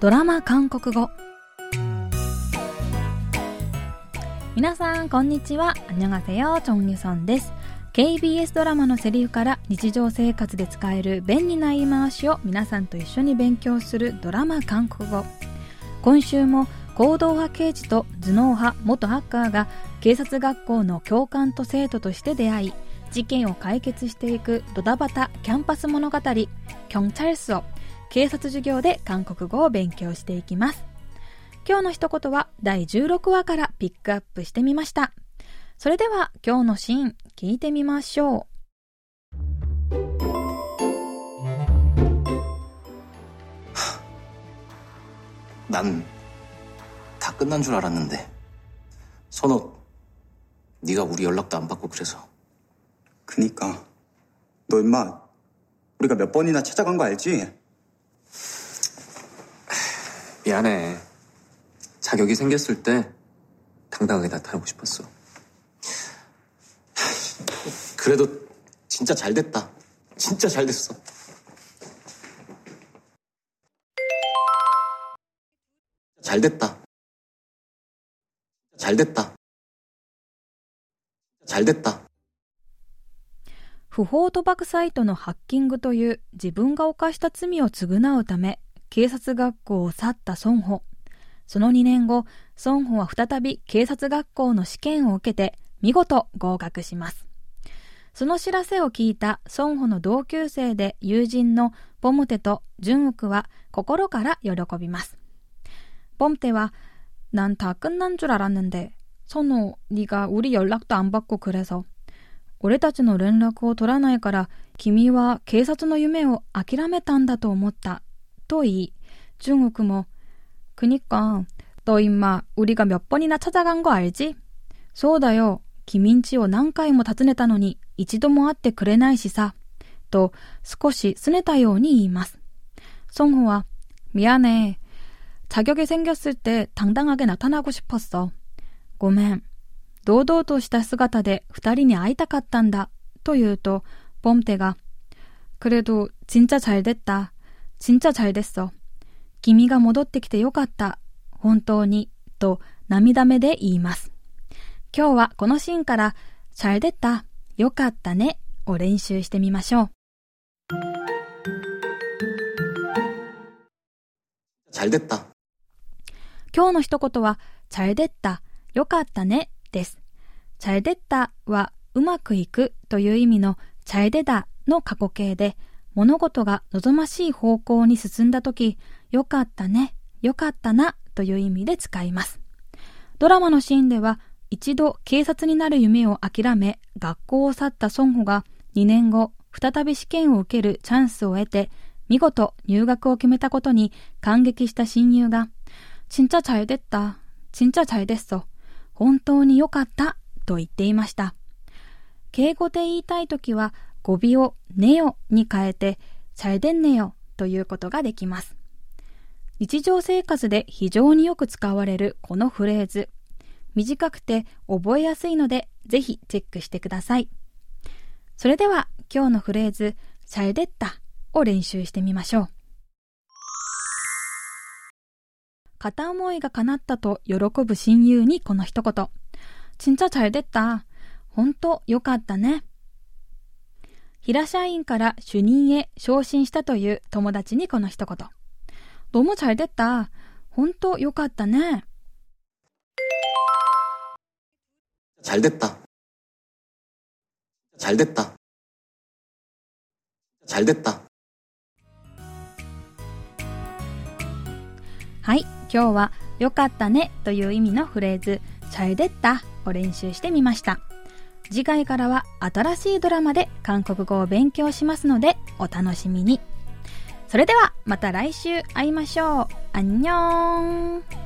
ドラマ韓国語。皆さんこんにちは。アニョガセヨチョンギソンです。KBS ドラマのセリフから日常生活で使える便利な言い回しを皆さんと一緒に勉強するドラマ韓国語。今週も行動派刑事と頭脳派元ハッカーが警察学校の教官と生徒として出会い事件を解決していくドタバタキャンパス物語「キョンチャルスを警察授業で韓国語を勉強していきます今日の一言は第16話からピックアップしてみましたそれでは今日のシーン聞いてみましょう난 다 끝난 줄 알았는데 선호 네가 우리 연락도 안 받고 그래서 그니까 너 임마 우리가 몇 번이나 찾아간 거 알지? 미안해 자격이 생겼을 때 당당하게 나타나고 싶었어 그래도 진짜 잘 됐다 진짜 잘 됐어 잘 됐다 잘 됐다 잘 됐다 不法賭博サイトのハッキングという自分が犯した罪を償うため 警察学校を去った孫保その2年後孫保は再び警察学校の試験を受けて見事合格しますその知らせを聞いた孫保の同級生で友人のボムテと純ukは心から喜びますボムテは난 다 끝난 줄 알았는데 선호 네가 우리 연락도 안 받고 그래서俺たちの連絡を取らないから君は警察の夢を諦めたんだと思った と言い중국も그니까너임마우리가몇번이나찾아간거알지そうだよ君んちを何回も訪ねたのに一度も会ってくれないしさと少し拗ねたように言います宋호와미안해자격이생겼을때당당하게나타나고싶었어ごめん堂々とした姿で二人に会いたかったんだと言うとボンテが그래도진짜잘됐다 진짜잘됐어君が戻ってきてよかった本当にと涙目で言います今日はこのシーンから잘됐다よかったねを練習してみましょう 잘 됐다 今日の一言は잘됐다よかったねです。잘됐다はうまくいくという意味の잘되다の過去形で 物事が望ましい方向に進んだ時、よかったね、よかったなという意味で使います。ドラマのシーンでは、一度警察になる夢を諦め、学校を去った孫悟が2年後、再び試験を受けるチャンスを得て、見事入学を決めたことに感激した親友が、ちんちゃちゃいでった、ちんちゃちゃいですと、本当に良かったと言っていました。敬語で言いたいときは、語尾をネオに変えて、チャイデンネオということができます。日常生活で非常によく使われるこのフレーズ。短くて覚えやすいので、ぜひチェックしてください。それでは今日のフレーズ、チャイデッタを練習してみましょう。片思いが叶ったと喜ぶ親友にこの一言。ちんちゃちゃいでった。ほんとよかったね。平社員から主任へ昇進したという友達にこの一言。너무잘됐다。本当よかったね。잘 됐다 잘 됐다 잘 됐다 はい、今日はよかったねという意味のフレーズ、잘 됐다を練習してみました。 次回からは新しいドラマで韓国語を勉強しますのでお楽しみに。それではまた来週会いましょう。アンニョン